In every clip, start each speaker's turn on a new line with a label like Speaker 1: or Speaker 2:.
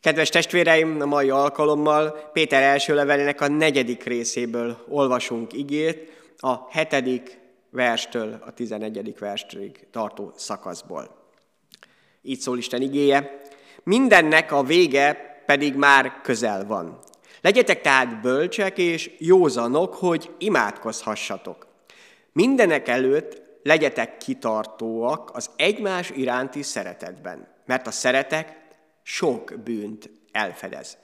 Speaker 1: Kedves testvéreim, a mai alkalommal Péter első levelének a negyedik részéből olvasunk igét, a hetedik verstől a tizenegyedik verstig tartó szakaszból. Így szól Isten igéje. Mindennek a vége pedig már közel van. Legyetek tehát bölcsek és józanok, hogy imádkozhassatok. Mindenek előtt legyetek kitartóak az egymás iránti szeretetben, mert a szeretek sok bűnt elfedez.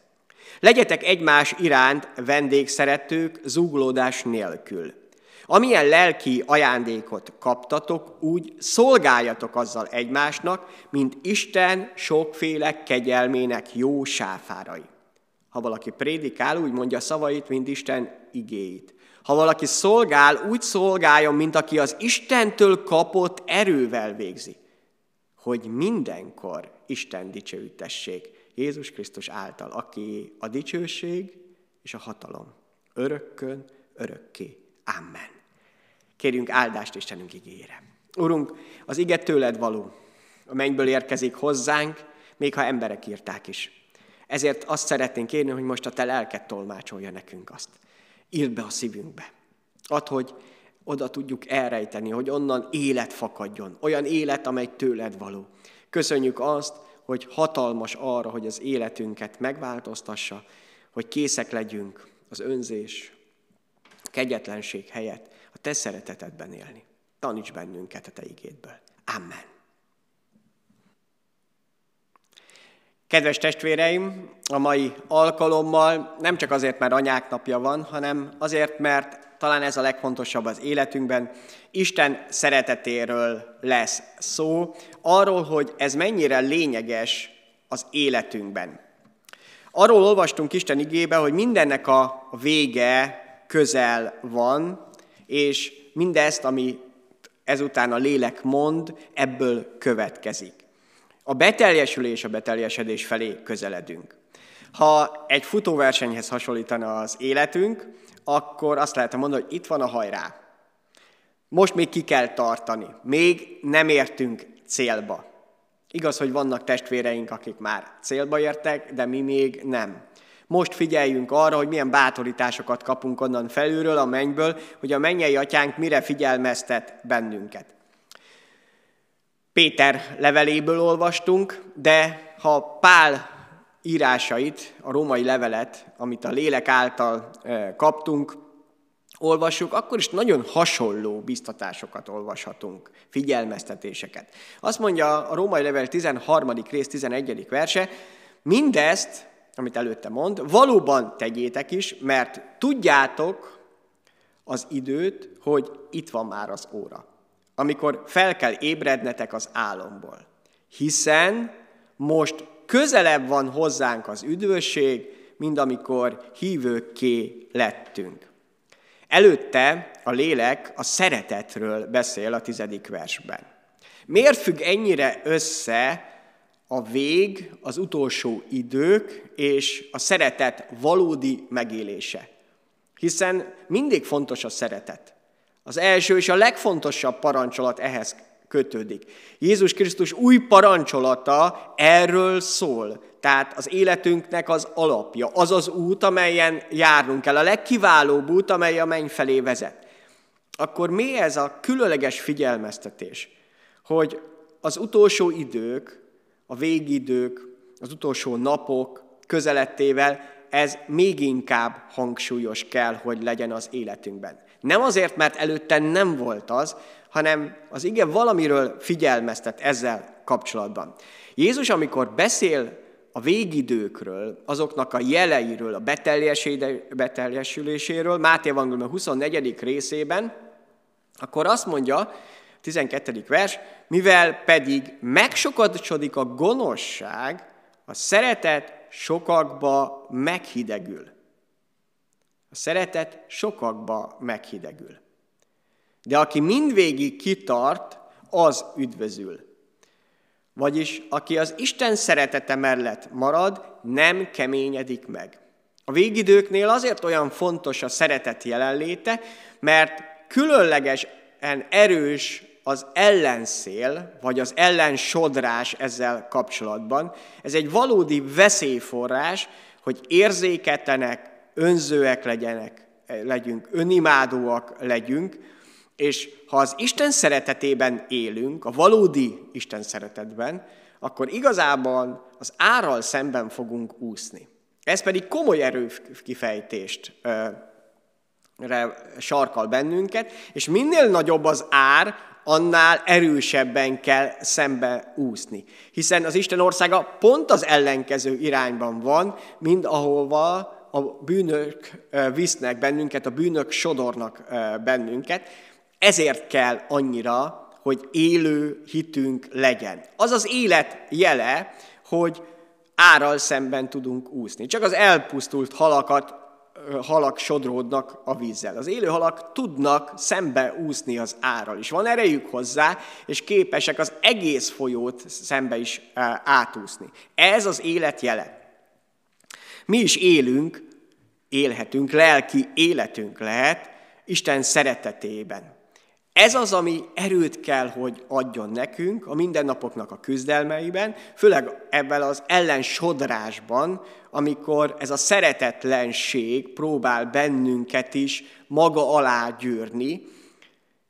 Speaker 1: Legyetek egymás iránt vendégszeretők zúglódás nélkül. Amilyen lelki ajándékot kaptatok, úgy szolgáljatok azzal egymásnak, mint Isten sokféle kegyelmének jó sáfárai. Ha valaki prédikál, úgy mondja szavait, mint Isten igéit. Ha valaki szolgál, úgy szolgáljon, mint aki az Istentől kapott erővel végzi, hogy mindenkor Isten dicsőítessék Jézus Krisztus által, aki a dicsőség és a hatalom. Örökkön, örökké. Amen. Kérjünk áldást Istenünk igére. Urunk, az ige tőled való, a mennyből érkezik hozzánk, még ha emberek írták is. Ezért azt szeretnénk kérni, hogy most a te lelket tolmácsolja nekünk azt. Írd be a szívünkbe. Add, hogy oda tudjuk elrejteni, hogy onnan élet fakadjon. Olyan élet, amely tőled való. Köszönjük azt, hogy hatalmas arra, hogy az életünket megváltoztassa, hogy készek legyünk az önzés, kegyetlenség helyett a te szeretetedben élni. Taníts bennünket a te igédből. Amen. Kedves testvéreim, a mai alkalommal nem csak azért, mert anyák napja van, hanem azért, mert talán ez a legfontosabb az életünkben, Isten szeretetéről lesz szó, arról, hogy ez mennyire lényeges az életünkben. Arról olvastunk Isten igébe, hogy mindennek a vége közel van, és mindezt, ami ezután a lélek mond, ebből következik. A beteljesülés, a beteljesedés felé közeledünk. Ha egy futóversenyhez hasonlítana az életünk, akkor azt lehet mondani, hogy itt van a hajrá. Most még ki kell tartani. Még nem értünk célba. Igaz, hogy vannak testvéreink, akik már célba értek, de mi még nem. Most figyeljünk arra, hogy milyen bátorításokat kapunk onnan felülről, a mennyből, hogy a mennyei atyánk mire figyelmeztet bennünket. Péter leveléből olvastunk, de ha Pál írásait, a római levelet, amit a lélek által kaptunk, olvassuk, akkor is nagyon hasonló biztatásokat olvashatunk, figyelmeztetéseket. Azt mondja a római level 13. rész 11. verse, mindezt, amit előtte mond, valóban tegyétek is, mert tudjátok az időt, hogy itt van már az óra, amikor fel kell ébrednetek az álomból. Hiszen most közelebb van hozzánk az üdvösség, mint amikor hívőkké lettünk. Előtte a lélek a szeretetről beszél a tizedik versben. Miért függ ennyire össze a vég, az utolsó idők és a szeretet valódi megélése? Hiszen mindig fontos a szeretet. Az első és a legfontosabb parancsolat ehhez kötődik. Jézus Krisztus új parancsolata erről szól. Tehát az életünknek az alapja, az az út, amelyen járnunk kell, a legkiválóbb út, amely a menny felé vezet. Akkor mi ez a különleges figyelmeztetés, hogy az utolsó idők, a végidők, az utolsó napok közelettével ez még inkább hangsúlyos kell, hogy legyen az életünkben. Nem azért, mert előtte nem volt az, hanem az ige valamiről figyelmeztet ezzel kapcsolatban. Jézus, amikor beszél a végidőkről, azoknak a jeleiről, a beteljesüléséről, Máté Evangélium 24. részében, akkor azt mondja, 12. vers, mivel pedig megsokadsodik a gonoszság, a szeretet sokakba meghidegül. A szeretet sokakba meghidegül. De aki mindvégig kitart, az üdvözül. Vagyis aki az Isten szeretete mellett marad, nem keményedik meg. A végidőknél azért olyan fontos a szeretet jelenléte, mert különlegesen erős az ellenszél, vagy az ellensodrás ezzel kapcsolatban. Ez egy valódi veszélyforrás, hogy érzéketlenek, önzőek legyenek, legyünk, önimádóak legyünk, és ha az Isten szeretetében élünk, a valódi Isten szeretetben, akkor igazából az árral szemben fogunk úszni. Ez pedig komoly erőkifejtést sarkal bennünket, és minél nagyobb az ár, annál erősebben kell szembe úszni. Hiszen az Isten országa pont az ellenkező irányban van, mint ahova a bűnök visznek bennünket, a bűnök sodornak bennünket. Ezért kell annyira, hogy élő hitünk legyen. Az az élet jele, hogy árral szemben tudunk úszni. Csak az elpusztult halakat halak sodródnak a vízzel. Az élő halak tudnak szembe úszni az árral is. Van erejük hozzá, és képesek az egész folyót szembe is átúszni. Ez az élet jele. Mi is élünk, élhetünk, lelki életünk lehet Isten szeretetében. Ez az, ami erőt kell, hogy adjon nekünk a mindennapoknak a küzdelmeiben, főleg ebben az ellensodrásban, amikor ez a szeretetlenség próbál bennünket is maga alá gyűrni,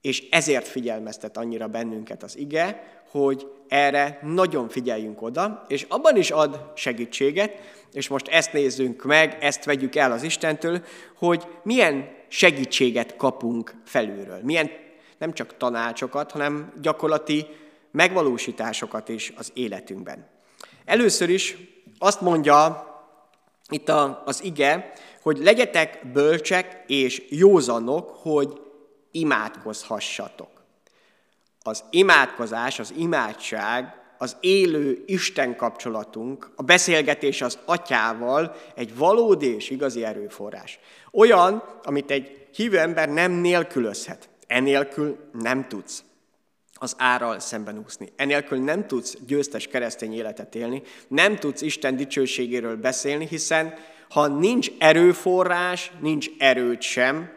Speaker 1: és ezért figyelmeztet annyira bennünket az ige, hogy erre nagyon figyeljünk oda, és abban is ad segítséget, és most ezt nézzünk meg, ezt vegyük el az Istentől, hogy milyen segítséget kapunk felülről, milyen nem csak tanácsokat, hanem gyakorlati megvalósításokat is az életünkben. Először is azt mondja itt az ige, hogy legyetek bölcsek és józanok, hogy imádkozhassatok. Az imádkozás, az imádság, az élő Isten kapcsolatunk, a beszélgetés az atyával egy valódi és igazi erőforrás. Olyan, amit egy hívő ember nem nélkülözhet. Enélkül nem tudsz az árral szemben úszni. Enélkül nem tudsz győztes keresztény életet élni, nem tudsz Isten dicsőségéről beszélni, hiszen ha nincs erőforrás, nincs erőt sem,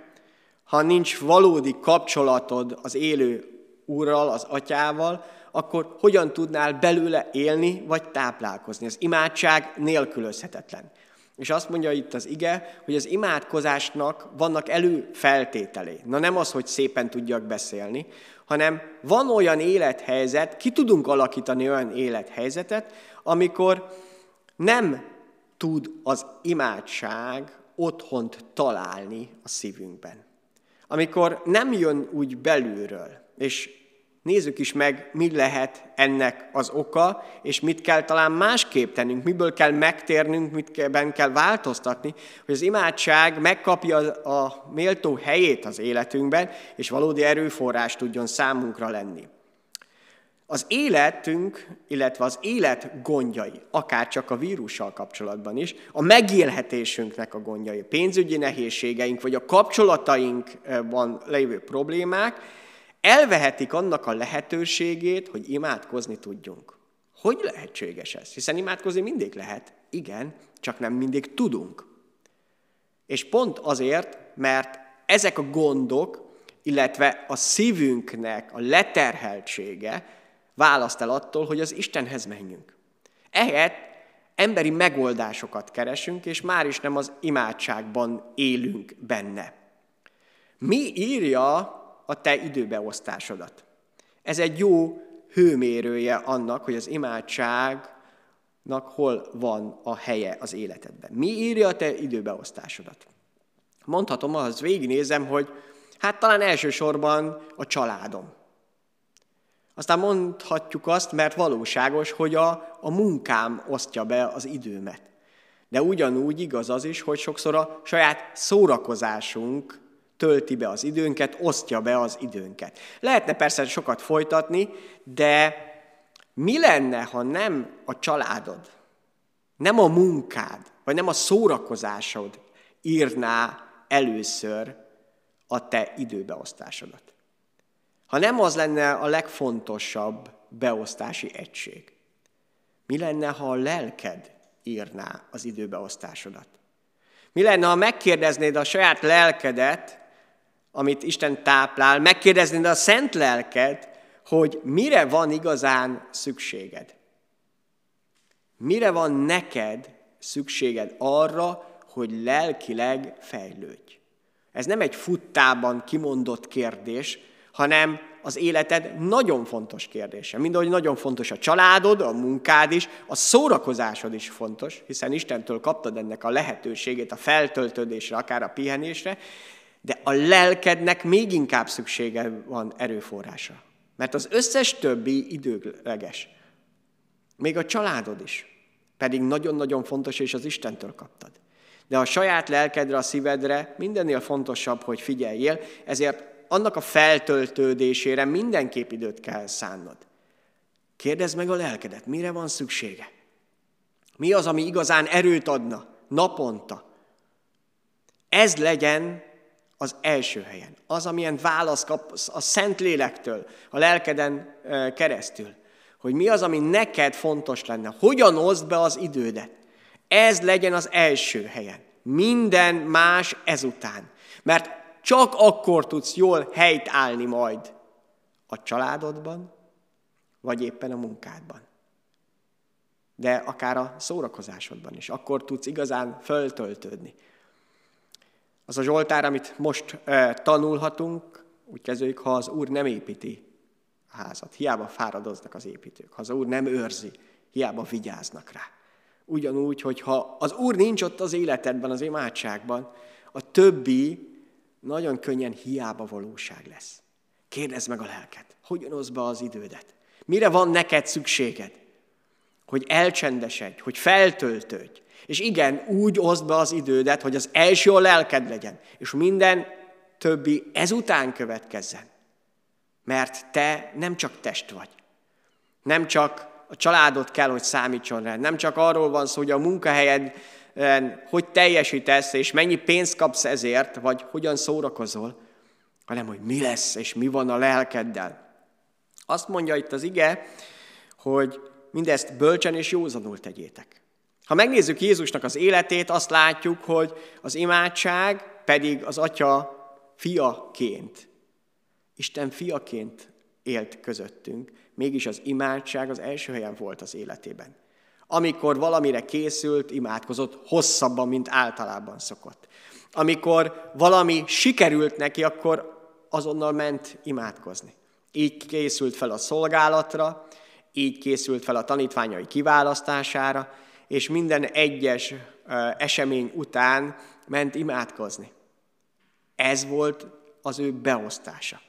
Speaker 1: ha nincs valódi kapcsolatod az élő Úrral, az Atyával, akkor hogyan tudnál belőle élni vagy táplálkozni? Az imádság nélkülözhetetlen. És azt mondja itt az ige, hogy az imádkozásnak vannak előfeltételé. Na nem az, hogy szépen tudjak beszélni, hanem van olyan élethelyzet, ki tudunk alakítani olyan élethelyzetet, amikor nem tud az imádság otthont találni a szívünkben. Amikor nem jön úgy belülről, és Nézzük is meg, mi lehet ennek az oka, és mit kell talán másképp tennünk, miből kell megtérnünk, mit kell, változtatni, hogy az imádság megkapja a méltó helyét az életünkben, és valódi erőforrás tudjon számunkra lenni. Az életünk, illetve az élet gondjai, akár csak a vírussal kapcsolatban is, a megélhetésünknek a gondjai, pénzügyi nehézségeink, vagy a kapcsolatainkban lévő problémák, elvehetik annak a lehetőségét, hogy imádkozni tudjunk. Hogy lehetséges ez? Hiszen imádkozni mindig lehet. Igen, csak nem mindig tudunk. És pont azért, mert ezek a gondok, illetve a szívünknek a leterheltsége választ el attól, hogy az Istenhez menjünk. Ehhez emberi megoldásokat keresünk, és már is nem az imádságban élünk benne. Mi írja a te időbeosztásodat. Ez egy jó hőmérője annak, hogy az imádságnak hol van a helye az életedben. Mi írja a te időbeosztásodat? Mondhatom, az végignézem, hogy hát talán elsősorban a családom. Aztán mondhatjuk azt, mert valóságos, hogy a, a munkám osztja be az időmet. De ugyanúgy igaz az is, hogy sokszor a saját szórakozásunk tölti be az időnket, osztja be az időnket. Lehetne persze sokat folytatni, de mi lenne, ha nem a családod, nem a munkád, vagy nem a szórakozásod írná először a te időbeosztásodat? Ha nem az lenne a legfontosabb beosztási egység. Mi lenne, ha a lelked írná az időbeosztásodat? Mi lenne, ha megkérdeznéd a saját lelkedet, amit Isten táplál, megkérdezni a szent lelket, hogy mire van igazán szükséged. Mire van neked szükséged arra, hogy lelkileg fejlődj. Ez nem egy futtában kimondott kérdés, hanem az életed nagyon fontos kérdése. Mind ahogy nagyon fontos a családod, a munkád is, a szórakozásod is fontos, hiszen Istentől kaptad ennek a lehetőségét a feltöltődésre, akár a pihenésre, de a lelkednek még inkább szüksége van erőforrása. Mert az összes többi időleges. Még a családod is. Pedig nagyon-nagyon fontos, és az Istentől kaptad. De a saját lelkedre, a szívedre mindennél fontosabb, hogy figyeljél, ezért annak a feltöltődésére mindenképp időt kell szánnod. Kérdezd meg a lelkedet, mire van szüksége? Mi az, ami igazán erőt adna naponta? Ez legyen az első helyen. Az, amilyen válasz kapsz a Szent Lélektől, a lelkeden keresztül. Hogy mi az, ami neked fontos lenne. Hogyan oszd be az idődet. Ez legyen az első helyen. Minden más ezután. Mert csak akkor tudsz jól helyt állni majd a családodban, vagy éppen a munkádban. De akár a szórakozásodban is. Akkor tudsz igazán föltöltődni. Az a Zsoltár, amit most e, tanulhatunk, úgy kezdődik, ha az Úr nem építi a házat, hiába fáradoznak az építők, ha az Úr nem őrzi, hiába vigyáznak rá. Ugyanúgy, hogy ha az Úr nincs ott az életedben, az imádságban, a többi nagyon könnyen hiába valóság lesz. Kérdezd meg a lelket, hogyan osz be az idődet? Mire van neked szükséged? Hogy elcsendesedj, hogy feltöltődj. És igen, úgy oszd be az idődet, hogy az első a lelked legyen, és minden többi ezután következzen. Mert te nem csak test vagy. Nem csak a családod kell, hogy számítson rá. Nem csak arról van szó, hogy a munkahelyed hogy teljesítesz, és mennyi pénzt kapsz ezért, vagy hogyan szórakozol, hanem hogy mi lesz, és mi van a lelkeddel. Azt mondja itt az ige, hogy mindezt bölcsen és józanul tegyétek. Ha megnézzük Jézusnak az életét, azt látjuk, hogy az imádság pedig az atya fiaként, Isten fiaként élt közöttünk, mégis az imádság az első helyen volt az életében. Amikor valamire készült, imádkozott hosszabban, mint általában szokott. Amikor valami sikerült neki, akkor azonnal ment imádkozni. Így készült fel a szolgálatra, így készült fel a tanítványai kiválasztására, és minden egyes esemény után ment imádkozni. Ez volt az ő beosztása.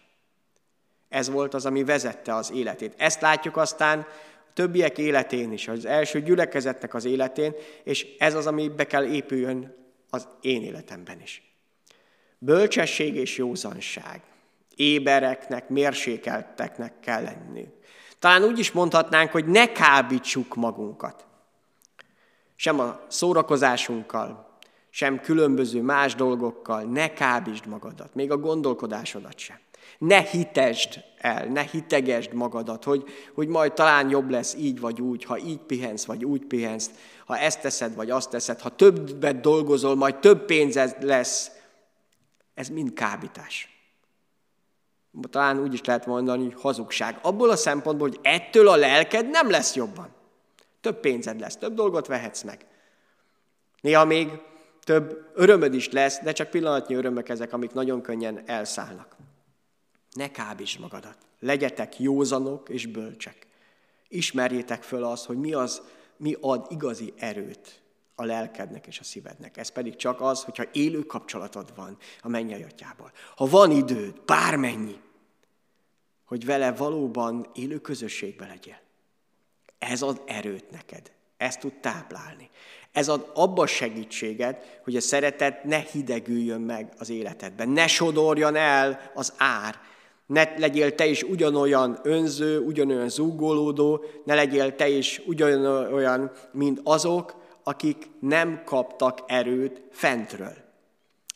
Speaker 1: Ez volt az, ami vezette az életét. Ezt látjuk aztán többiek életén is, az első gyülekezetnek az életén, és ez az, ami be kell épüljön az én életemben is. Bölcsesség és józanság. Ébereknek, mérsékelteknek kell lennünk. Talán úgy is mondhatnánk, hogy ne kábítsuk magunkat. Sem a szórakozásunkkal, sem különböző más dolgokkal ne kábítsd magadat, még a gondolkodásodat sem. Ne hitesd el, ne hitegesd magadat, hogy, hogy majd talán jobb lesz így vagy úgy, ha így pihensz, vagy úgy pihensz, ha ezt teszed, vagy azt teszed, ha többet dolgozol, majd több pénzed lesz. Ez mind kábítás. Talán úgy is lehet mondani, hogy hazugság. Abból a szempontból, hogy ettől a lelked nem lesz jobban. Több pénzed lesz, több dolgot vehetsz meg. Néha még több örömöd is lesz, de csak pillanatnyi örömök ezek, amik nagyon könnyen elszállnak. Ne kábítsd magadat. Legyetek józanok és bölcsek. Ismerjétek föl az, hogy mi az, mi ad igazi erőt a lelkednek és a szívednek. Ez pedig csak az, hogyha élő kapcsolatod van a mennyei atyával. Ha van időd, bármennyi, hogy vele valóban élő közösségbe legyél. Ez ad erőt neked. Ezt tud táplálni. Ez ad abba segítséget, hogy a szeretet ne hidegüljön meg az életedben. Ne sodorjon el az ár, ne legyél te is ugyanolyan önző, ugyanolyan zúgolódó, ne legyél te is ugyanolyan, mint azok, akik nem kaptak erőt fentről.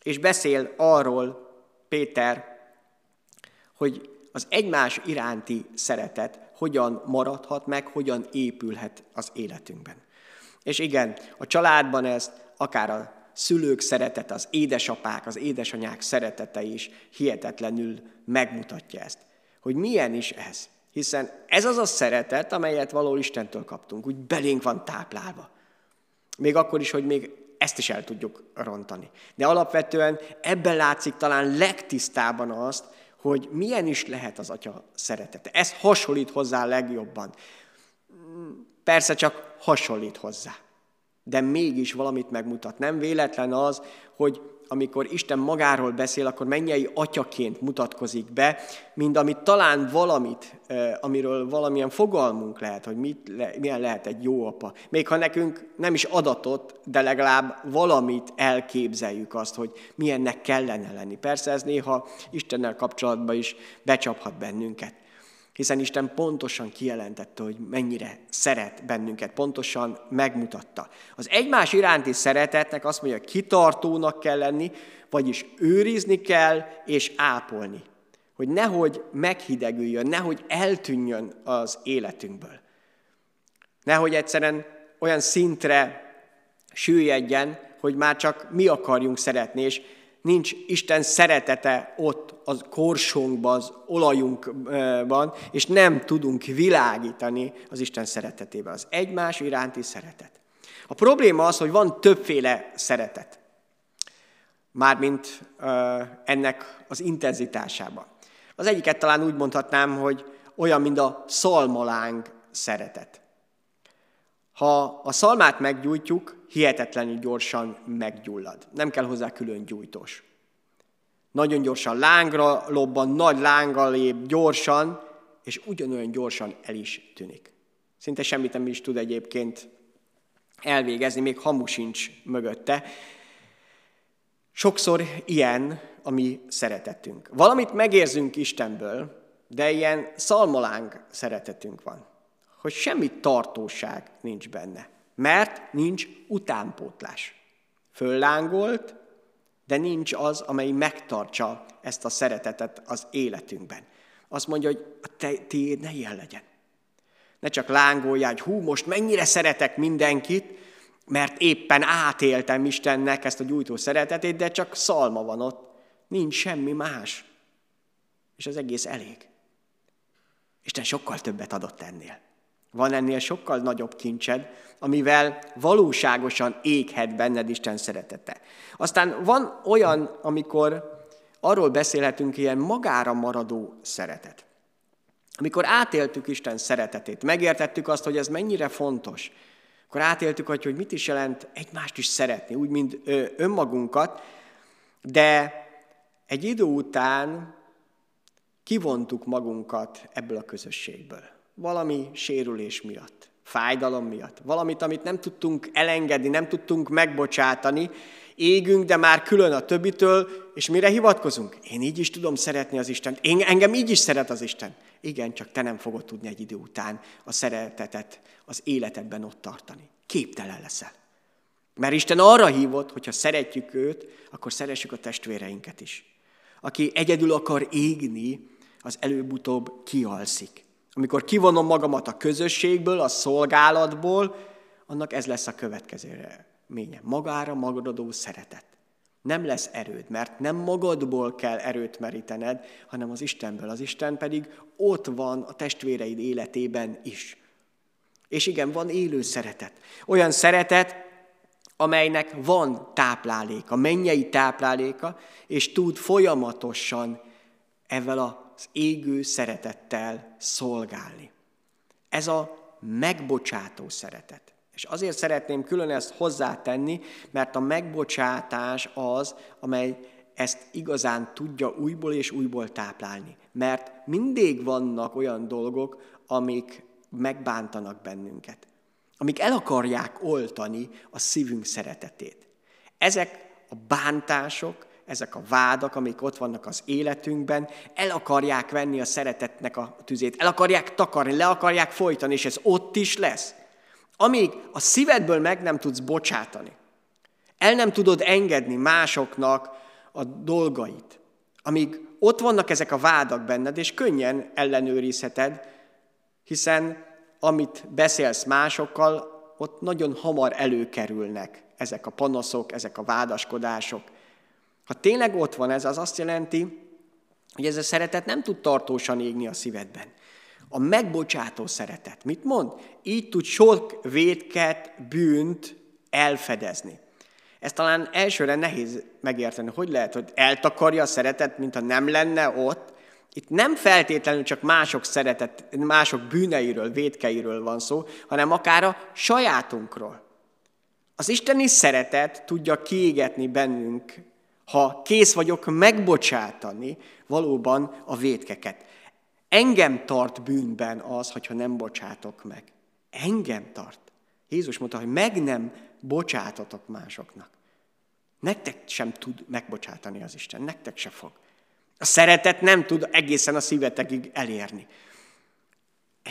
Speaker 1: És beszél arról Péter, hogy az egymás iránti szeretet hogyan maradhat meg, hogyan épülhet az életünkben. És igen, a családban ezt akár a szülők szeretete, az édesapák, az édesanyák szeretete is hihetetlenül megmutatja ezt. Hogy milyen is ez. Hiszen ez az a szeretet, amelyet való Istentől kaptunk, úgy belénk van táplálva. Még akkor is, hogy még ezt is el tudjuk rontani. De alapvetően ebben látszik talán legtisztában azt, hogy milyen is lehet az Atya szeretete. Ez hasonlít hozzá legjobban. Persze csak hasonlít hozzá. De mégis valamit megmutat. Nem véletlen az, hogy amikor Isten magáról beszél, akkor mennyei atyaként mutatkozik be, mint amit talán valamit, amiről valamilyen fogalmunk lehet, hogy mit, milyen lehet egy jó apa. Még ha nekünk nem is adatot, de legalább valamit elképzeljük azt, hogy milyennek kellene lenni. Persze ez néha Istennel kapcsolatban is becsaphat bennünket hiszen Isten pontosan kijelentette, hogy mennyire szeret bennünket, pontosan megmutatta. Az egymás iránti szeretetnek azt mondja, kitartónak kell lenni, vagyis őrizni kell és ápolni. Hogy nehogy meghidegüljön, nehogy eltűnjön az életünkből. Nehogy egyszerűen olyan szintre süllyedjen, hogy már csak mi akarjunk szeretni, és nincs Isten szeretete ott az korsónkban, az olajunkban, és nem tudunk világítani az Isten szeretetével. Az egymás iránti szeretet. A probléma az, hogy van többféle szeretet. Mármint ennek az intenzitásában. Az egyiket talán úgy mondhatnám, hogy olyan, mint a szalmaláng szeretet. Ha a szalmát meggyújtjuk, hihetetlenül gyorsan meggyullad. Nem kell hozzá külön gyújtós. Nagyon gyorsan lángra lobban, nagy lánggal lép, gyorsan, és ugyanolyan gyorsan el is tűnik. Szinte semmit nem is tud egyébként elvégezni, még hamu sincs mögötte. Sokszor ilyen a mi szeretetünk. Valamit megérzünk Istenből, de ilyen szalmaláng szeretetünk van, hogy semmi tartóság nincs benne mert nincs utánpótlás. Föllángolt, de nincs az, amely megtartsa ezt a szeretetet az életünkben. Azt mondja, hogy a te, tiéd ne ilyen legyen. Ne csak lángolja, hogy hú, most mennyire szeretek mindenkit, mert éppen átéltem Istennek ezt a gyújtó szeretetét, de csak szalma van ott. Nincs semmi más. És az egész elég. Isten sokkal többet adott ennél. Van ennél sokkal nagyobb kincsed, amivel valóságosan éghet benned Isten szeretete. Aztán van olyan, amikor arról beszélhetünk, ilyen magára maradó szeretet. Amikor átéltük Isten szeretetét, megértettük azt, hogy ez mennyire fontos, akkor átéltük, hogy mit is jelent egymást is szeretni, úgy, mint önmagunkat, de egy idő után kivontuk magunkat ebből a közösségből valami sérülés miatt, fájdalom miatt, valamit, amit nem tudtunk elengedni, nem tudtunk megbocsátani, égünk, de már külön a többitől, és mire hivatkozunk? Én így is tudom szeretni az Istent. Én, engem így is szeret az Isten. Igen, csak te nem fogod tudni egy idő után a szeretetet az életedben ott tartani. Képtelen leszel. Mert Isten arra hívott, hogy ha szeretjük őt, akkor szeressük a testvéreinket is. Aki egyedül akar égni, az előbb-utóbb kialszik. Amikor kivonom magamat a közösségből, a szolgálatból, annak ez lesz a következő reménye. Magára magadadó szeretet. Nem lesz erőd, mert nem magadból kell erőt merítened, hanem az Istenből. Az Isten pedig ott van a testvéreid életében is. És igen, van élő szeretet. Olyan szeretet, amelynek van tápláléka, mennyei tápláléka, és tud folyamatosan ezzel a az égő szeretettel szolgálni. Ez a megbocsátó szeretet. És azért szeretném külön ezt hozzátenni, mert a megbocsátás az, amely ezt igazán tudja újból és újból táplálni. Mert mindig vannak olyan dolgok, amik megbántanak bennünket. Amik el akarják oltani a szívünk szeretetét. Ezek a bántások, ezek a vádak, amik ott vannak az életünkben, el akarják venni a szeretetnek a tüzét, el akarják takarni, le akarják folytani, és ez ott is lesz. Amíg a szívedből meg nem tudsz bocsátani, el nem tudod engedni másoknak a dolgait, amíg ott vannak ezek a vádak benned, és könnyen ellenőrizheted, hiszen amit beszélsz másokkal, ott nagyon hamar előkerülnek ezek a panaszok, ezek a vádaskodások, ha tényleg ott van ez, az azt jelenti, hogy ez a szeretet nem tud tartósan égni a szívedben. A megbocsátó szeretet. Mit mond? Így tud sok védket, bűnt elfedezni. Ez talán elsőre nehéz megérteni, hogy lehet, hogy eltakarja a szeretet, mint ha nem lenne ott. Itt nem feltétlenül csak mások szeretet, mások bűneiről, védkeiről van szó, hanem akár a sajátunkról. Az isteni szeretet tudja kiégetni bennünk, ha kész vagyok megbocsátani valóban a védkeket. Engem tart bűnben az, hogyha nem bocsátok meg. Engem tart. Jézus mondta, hogy meg nem bocsátotok másoknak. Nektek sem tud megbocsátani az Isten, nektek se fog. A szeretet nem tud egészen a szívetekig elérni.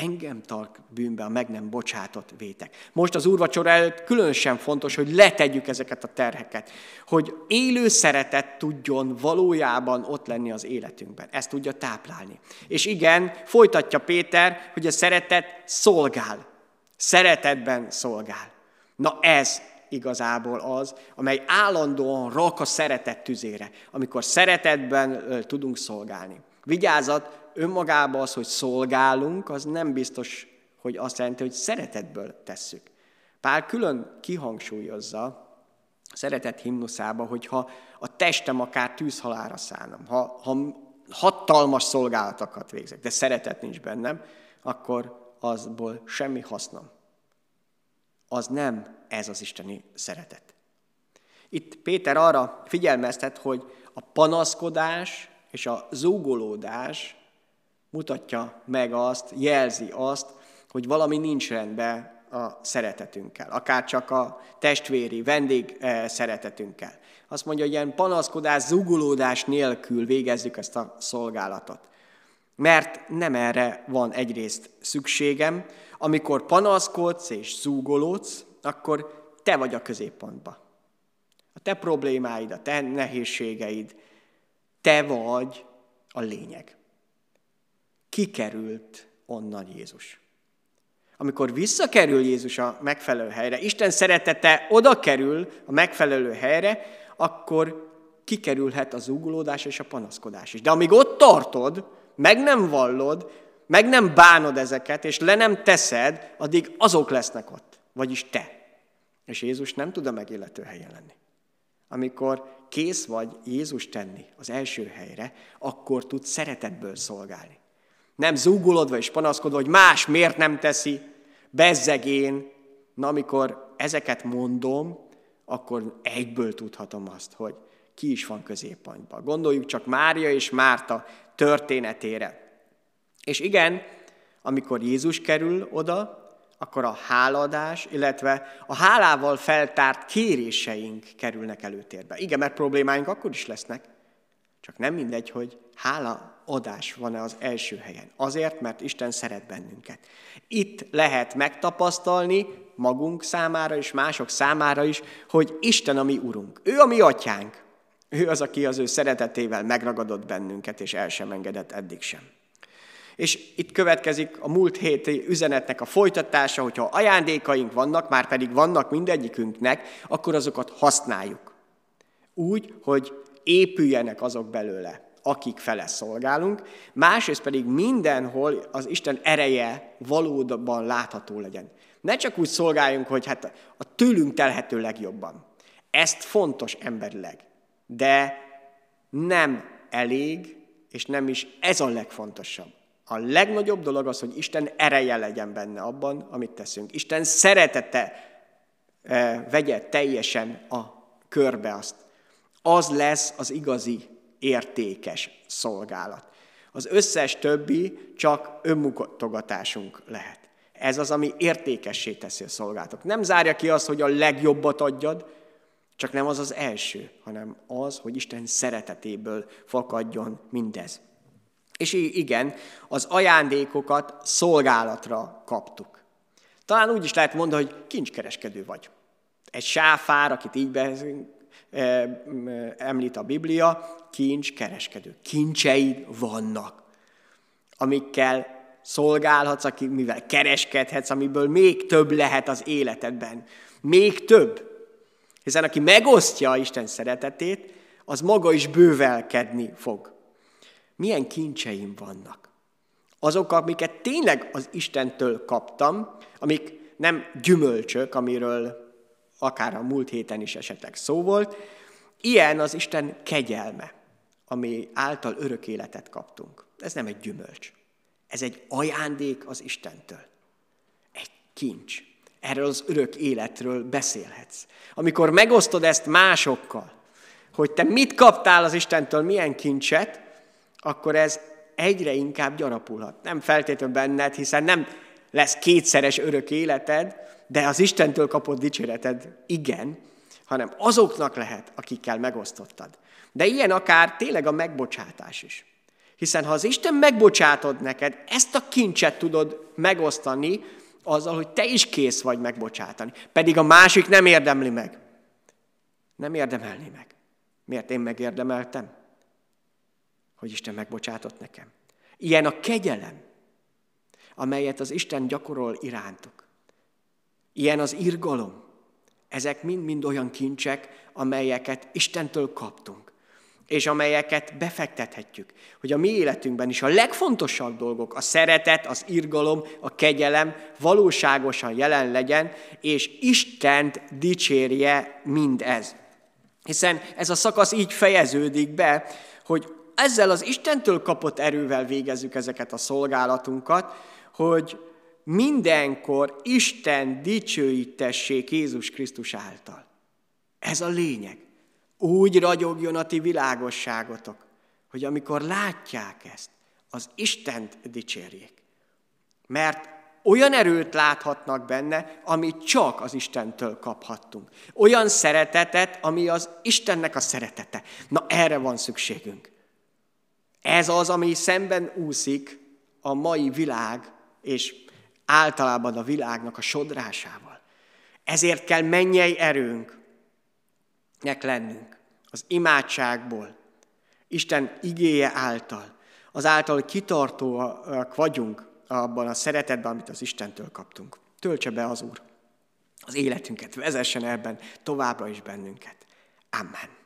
Speaker 1: Engem tart bűnbe a meg nem bocsátott vétek. Most az úrvacsora előtt különösen fontos, hogy letegyük ezeket a terheket. Hogy élő szeretet tudjon valójában ott lenni az életünkben. Ezt tudja táplálni. És igen, folytatja Péter, hogy a szeretet szolgál. Szeretetben szolgál. Na ez igazából az, amely állandóan rak a szeretet tüzére, amikor szeretetben tudunk szolgálni. Vigyázat, önmagában az, hogy szolgálunk, az nem biztos, hogy azt jelenti, hogy szeretetből tesszük. Pál külön kihangsúlyozza a szeretet himnuszába, hogy ha a testem akár tűzhalára szánom, ha, ha hatalmas szolgálatokat végzek, de szeretet nincs bennem, akkor azból semmi hasznom. Az nem ez az isteni szeretet. Itt Péter arra figyelmeztet, hogy a panaszkodás és a zúgolódás mutatja meg azt, jelzi azt, hogy valami nincs rendben a szeretetünkkel, akár csak a testvéri, vendég eh, szeretetünkkel. Azt mondja, hogy ilyen panaszkodás, zugulódás nélkül végezzük ezt a szolgálatot. Mert nem erre van egyrészt szükségem, amikor panaszkodsz és zúgolódsz, akkor te vagy a középpontban. A te problémáid, a te nehézségeid, te vagy a lényeg kikerült onnan Jézus. Amikor visszakerül Jézus a megfelelő helyre, Isten szeretete oda kerül a megfelelő helyre, akkor kikerülhet az ugolódás és a panaszkodás is. De amíg ott tartod, meg nem vallod, meg nem bánod ezeket, és le nem teszed, addig azok lesznek ott, vagyis te. És Jézus nem tud a megillető helyen lenni. Amikor kész vagy Jézus tenni az első helyre, akkor tud szeretetből szolgálni. Nem zúgulodva és panaszkodva, hogy más miért nem teszi, bezzegén. Na, amikor ezeket mondom, akkor egyből tudhatom azt, hogy ki is van középpontban. Gondoljuk csak Mária és Márta történetére. És igen, amikor Jézus kerül oda, akkor a háladás, illetve a hálával feltárt kéréseink kerülnek előtérbe. Igen, mert problémáink akkor is lesznek. Csak nem mindegy, hogy hála adás van-e az első helyen. Azért, mert Isten szeret bennünket. Itt lehet megtapasztalni magunk számára és mások számára is, hogy Isten a mi Urunk. Ő a mi atyánk. Ő az, aki az ő szeretetével megragadott bennünket, és el sem engedett eddig sem. És itt következik a múlt héti üzenetnek a folytatása, hogyha ajándékaink vannak, már pedig vannak mindegyikünknek, akkor azokat használjuk. Úgy, hogy épüljenek azok belőle akik fele szolgálunk, másrészt pedig mindenhol az Isten ereje valóban látható legyen. Ne csak úgy szolgáljunk, hogy hát a tőlünk telhető legjobban. Ezt fontos emberileg, de nem elég, és nem is ez a legfontosabb. A legnagyobb dolog az, hogy Isten ereje legyen benne abban, amit teszünk. Isten szeretete e, vegye teljesen a körbe azt. Az lesz az igazi értékes szolgálat. Az összes többi csak önmutogatásunk lehet. Ez az, ami értékessé teszi a szolgálatot. Nem zárja ki azt, hogy a legjobbat adjad, csak nem az az első, hanem az, hogy Isten szeretetéből fakadjon mindez. És igen, az ajándékokat szolgálatra kaptuk. Talán úgy is lehet mondani, hogy kincskereskedő vagy. Egy sáfár, akit így említ a Biblia, kincs kereskedő. Kincseid vannak, amikkel szolgálhatsz, mivel kereskedhetsz, amiből még több lehet az életedben. Még több. Hiszen aki megosztja Isten szeretetét, az maga is bővelkedni fog. Milyen kincseim vannak? Azok, amiket tényleg az Istentől kaptam, amik nem gyümölcsök, amiről akár a múlt héten is esetleg szó volt, ilyen az Isten kegyelme, ami által örök életet kaptunk. Ez nem egy gyümölcs. Ez egy ajándék az Istentől. Egy kincs. Erről az örök életről beszélhetsz. Amikor megosztod ezt másokkal, hogy te mit kaptál az Istentől, milyen kincset, akkor ez egyre inkább gyarapulhat. Nem feltétlenül benned, hiszen nem lesz kétszeres örök életed, de az Istentől kapott dicséreted igen, hanem azoknak lehet, akikkel megosztottad. De ilyen akár tényleg a megbocsátás is. Hiszen ha az Isten megbocsátod neked, ezt a kincset tudod megosztani azzal, hogy te is kész vagy megbocsátani. Pedig a másik nem érdemli meg. Nem érdemelni meg. Miért én megérdemeltem? Hogy Isten megbocsátott nekem. Ilyen a kegyelem, amelyet az Isten gyakorol irántuk. Ilyen az irgalom. Ezek mind-mind olyan kincsek, amelyeket Istentől kaptunk, és amelyeket befektethetjük, hogy a mi életünkben is a legfontosabb dolgok, a szeretet, az irgalom, a kegyelem valóságosan jelen legyen, és Istent dicsérje mindez. Hiszen ez a szakasz így fejeződik be, hogy ezzel az Istentől kapott erővel végezzük ezeket a szolgálatunkat, hogy mindenkor Isten dicsőítessék Jézus Krisztus által. Ez a lényeg. Úgy ragyogjon a ti világosságotok, hogy amikor látják ezt, az Istent dicsérjék. Mert olyan erőt láthatnak benne, amit csak az Istentől kaphattunk. Olyan szeretetet, ami az Istennek a szeretete. Na erre van szükségünk. Ez az, ami szemben úszik a mai világ, és általában a világnak a sodrásával. Ezért kell mennyei erőnknek lennünk. Az imádságból, Isten igéje által, az által kitartóak vagyunk abban a szeretetben, amit az Istentől kaptunk. Töltse be az Úr az életünket, vezessen ebben továbbra is bennünket. Amen.